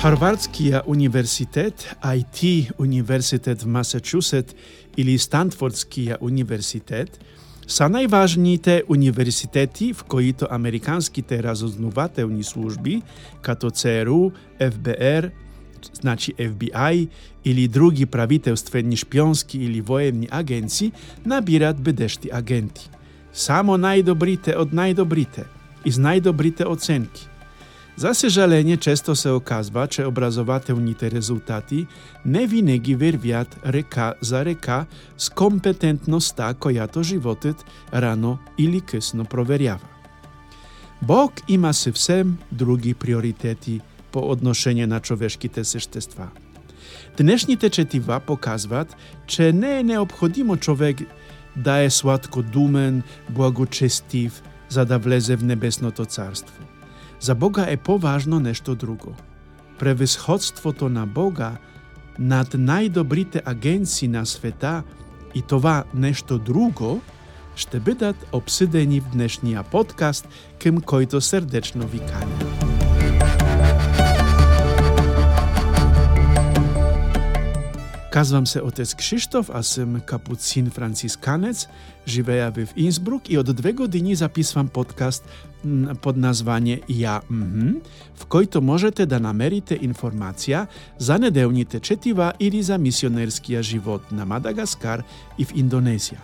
Харвардския университет, IT университет в Масачусет или Стантфордския университет са најважните университети в коите американските разузнавателни служби, като ЦРУ, ФБР, значи FBI или други правителствени шпионски или военни агенции набират бедешти агенти. Само најдобрите од најдобрите, из најдобрите оценки. За сожаление, често се оказва, че образователните резултати не винаги вервјат река за река с компетентноста којато животот рано или късно проверјава. Бог има съвсем други приоритети по одношење на човешките същества. Днешните четива показват, че не е необходимо човек да е сладкодумен, благочестив, за да влезе в небесното царство. За Бога е поважно нешто друго. Превисходството на Бога над најдобрите агенции на света и това нешто друго ще бидат обсидени в днешния подкаст, кем којто срдечно ви каня. Казвам се отец Кшиштоф, а сум капуцин францисканец, живея в Инсбрук и од две години записвам подкаст под название Ја МХ, в којто можете да намерите информација за неделните четива или за мисионерскиот живот на Мадагаскар и в Индонезија.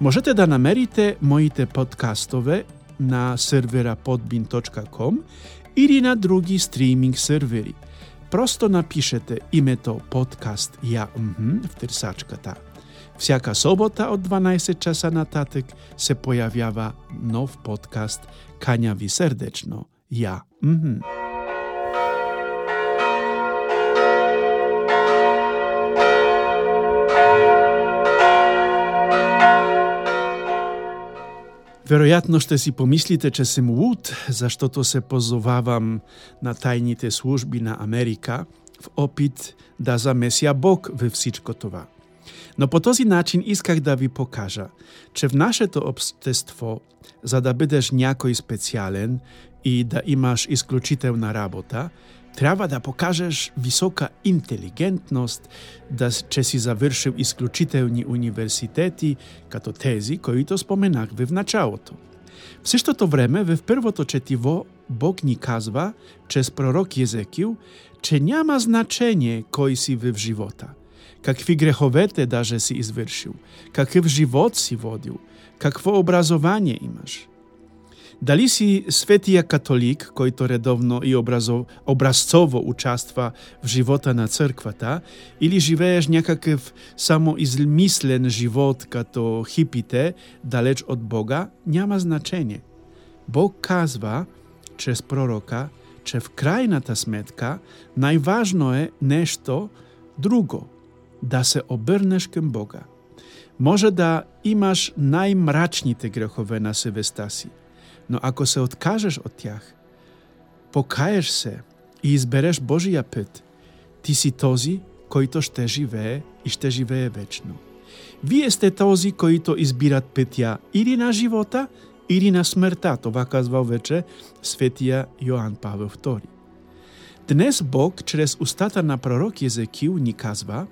Можете да намерите моите подкастове на сервера podbin.com или на други стриминг сервери – Просто напишете името подкаст Ја МХ в търсачката. Всяка собота од 12 часа нататък се појавява нов подкаст Кања ви срдечно Ја МХ. Веројатно ще си помислите, че сум луд, заштото се позовавам на тајните служби на Америка в опит да замесија Бог во всичко това. Но по този начин исках да ви покажа, че в нашето обштество, за да бидеш някој специјален и да имаш исклучителна работа, Треба да покажеш висока интелигентност, да че си завршил исклучителни университети, като тези, които споменах в началото. В същото време, в първото четиво, Бог ни казва, чрез пророк Езекил, че няма значение кой си в живота, какви греховете даже си извършил, какъв живот си водил, какво образование имаш – Дали си светија католик, којто редовно и образов, образцово участва в живота на црквата, или живееш някакъв само измислен живот като хипите, далеч од Бога, няма значење. Бог казва, чрез пророка, че в крајната сметка најважно е нешто друго, да се обрнеш кон Бога. Може да имаш најмрачните грехове на севеста си, Но ако се откажеш од тях, покаеш се и избереш Божија пет, ти си този, којто ще живее и ще живее вечно. Вие сте този, којто избират петја или на живота, или на смртта, това казвал вече светија Јоан Павел II. Днес Бог, чрез устата на пророк Езекил, ни казва,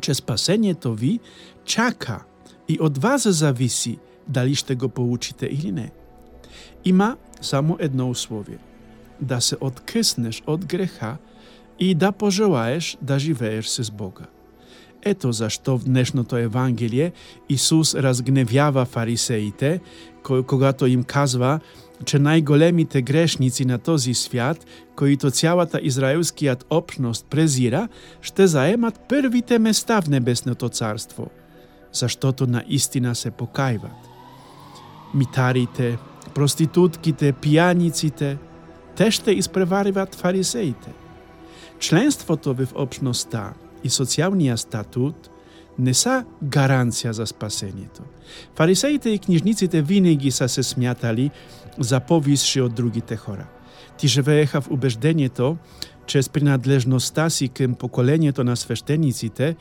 че спасението ви чака и од вас зависи дали ще го получите или не. Има само едно условие да се откъснеш од греха и да пожелаеш да живееш с Бога. Ето зашто в днешното Евангелие Исус разгневява фарисеите, когато им казва, че најголемите грешници на този свят, които цялата израелскиот общност презира, ще заемат првите места в небесното царство, заштото наистина се покајват. Митарите, проститутките, пијаниците, те ще испревариват фарисеите. Членството в общността и социјалниот статут не са гаранција за спасението. Фарисеите и книжниците винаги са се смятали за повисши од другите хора. Ти живееха в убеждението, че с принадлежноста си към поколението на свещениците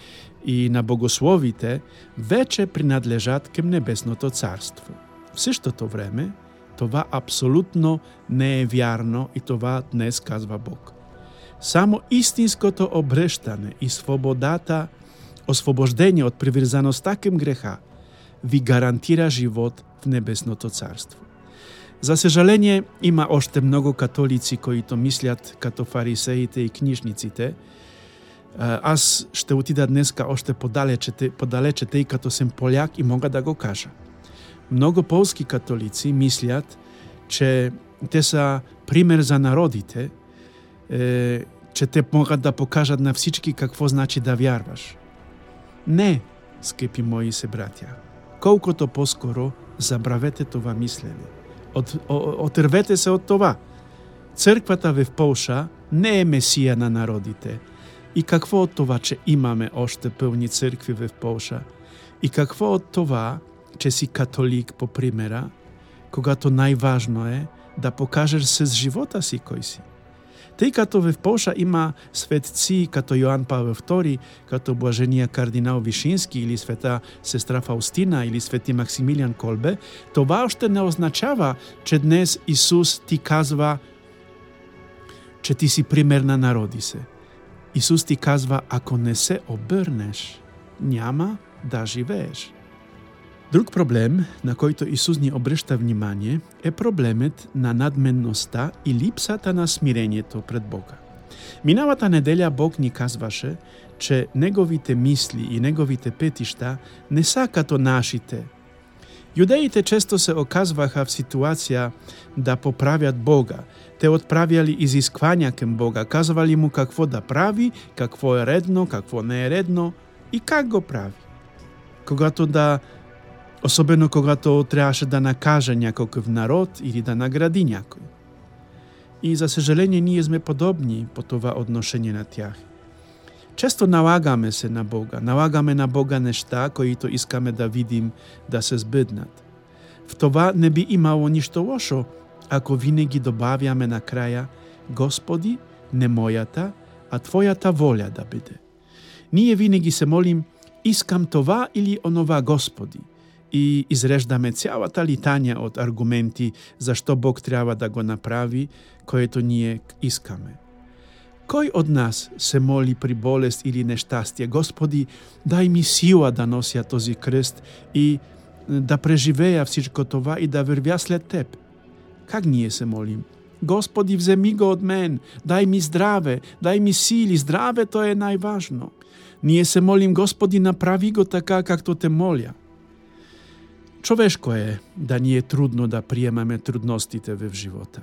и на богословите вече принадлежат към небесното царство. В същото време, Тоа апсолутно не е вярно и тоа днес казва Бог. Само истинското обрештане и свободата, освобождение од приврзаноста кем греха, ви гарантира живот в небесното царство. За сожаление, има още многу католици кои то мислят като фарисеите и книжниците. Аз ще отида днеска още подалече, подалече тъй като съм поляк и мога да го кажа. Многу полски католици мислят, че те са пример за народите, е, че те могат да покажат на всички какво значи да вярваш. Не, скъпи мои се братя. Колкото по-скоро забравете това мислене. От, отрвете се от това. Църквата в Полша не е месија на народите. И какво от това, че имаме още пълни църкви в Полша? И какво от това, че си католик по примера, когато најважно е да покажеш с живота си кој си? Тъй като в Польша има светци като Йоан Павел II, като блажения кардинал Вишински или света сестра Фаустина или свети Максимилиан Колбе, това още не означава, че днес Исус ти казва, че ти си пример на народи се. Исус ти казва, ако не се обърнеш, няма да живееш. Друг проблем, на којто Исус ни обрешта внимание, е проблемет на надменноста и липсата на смирењето пред Бога. Минавата неделя Бог ни казваше, че Неговите мисли и Неговите петишта не са като нашите. Јудеите често се оказваха в ситуација да поправят Бога. Те отправяли изисквања кем Бога, казвали му какво да прави, какво е редно, какво не е редно и как го прави. Когато да особено когато требаше да накаже някакъв народ или да награди някой. И за съжаление ние сме подобни по това отношение на тях. Често налагаме се на Бога, налагаме на Бога неща, които искаме да видим да се сбъднат. В това не би имало нищо лошо, ако винаги добавяме краја, Господи, не моята, а Твоята воля да биде. Ние винаги се молим Искам това или онова Господи – и изреждаме цялата литања од аргументи зашто Бог треба да го направи, което ние искаме. Кој од нас се моли при болест или нештастие, Господи, дај ми сила да нося този крст и да преживеја всичко това и да врвја след Теб? Как ние се молим? Господи, вземи го од мен, дај ми здраве, дај ми сили, здравето е најважно. Ние се молим, Господи, направи го така както те моля. Човешко е да ни е трудно да приемаме трудностите в живота.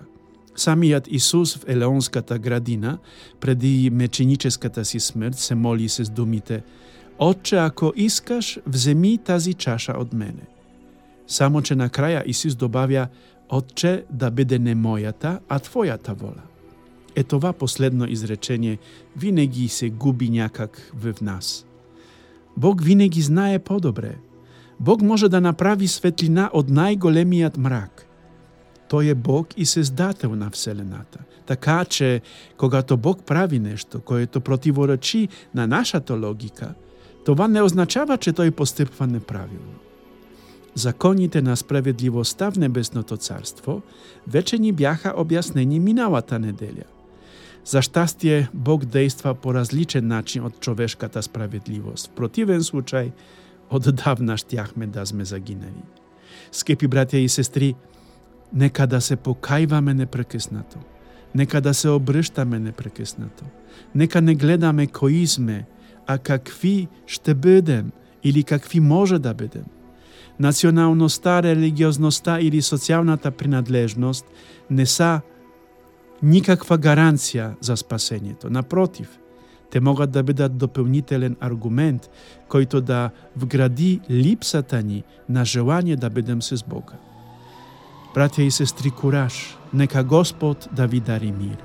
Самијат Исус в Елеонската градина, преди меченическата си смрт, се моли с думите «Отче, ако искаш, вземи тази чаша од мене». Само, че на краја Исус добавја «Отче, да биде не мојата, а Твојата вола. Е това последно изречение винаги се губи някак в нас. Бог винаги знае по-добре – Бог може да направи светлина од најголемиот мрак. Тој е Бог и создател на Вселената. Така че, когато Бог прави нешто което противоречи на нашата логика, това не означава, че тој постъпва неправилно. Законите на справедливостта в Небесното царство вече ни бяха обяснени миналата неделя. За щастие, Бог действа по различен начин од човешката справедливост. В противен случај, оддавна штјахме да сме загинали. Скепи братја и сестри, нека да се покајваме непрекеснато. Нека да се обръщаме непрекеснато. Нека не гледаме кои сме, а какви ще бъдем или какви може да бъдем. Националността, религиозността или социјалната принадлежност не са никаква гаранција за спасението. Напротив – те могат да бидат дополнителен аргумент којто да вгради липсата ни на желание да бидем с Бога. Братја и сестри, кураж, нека Господ да ви дари мир.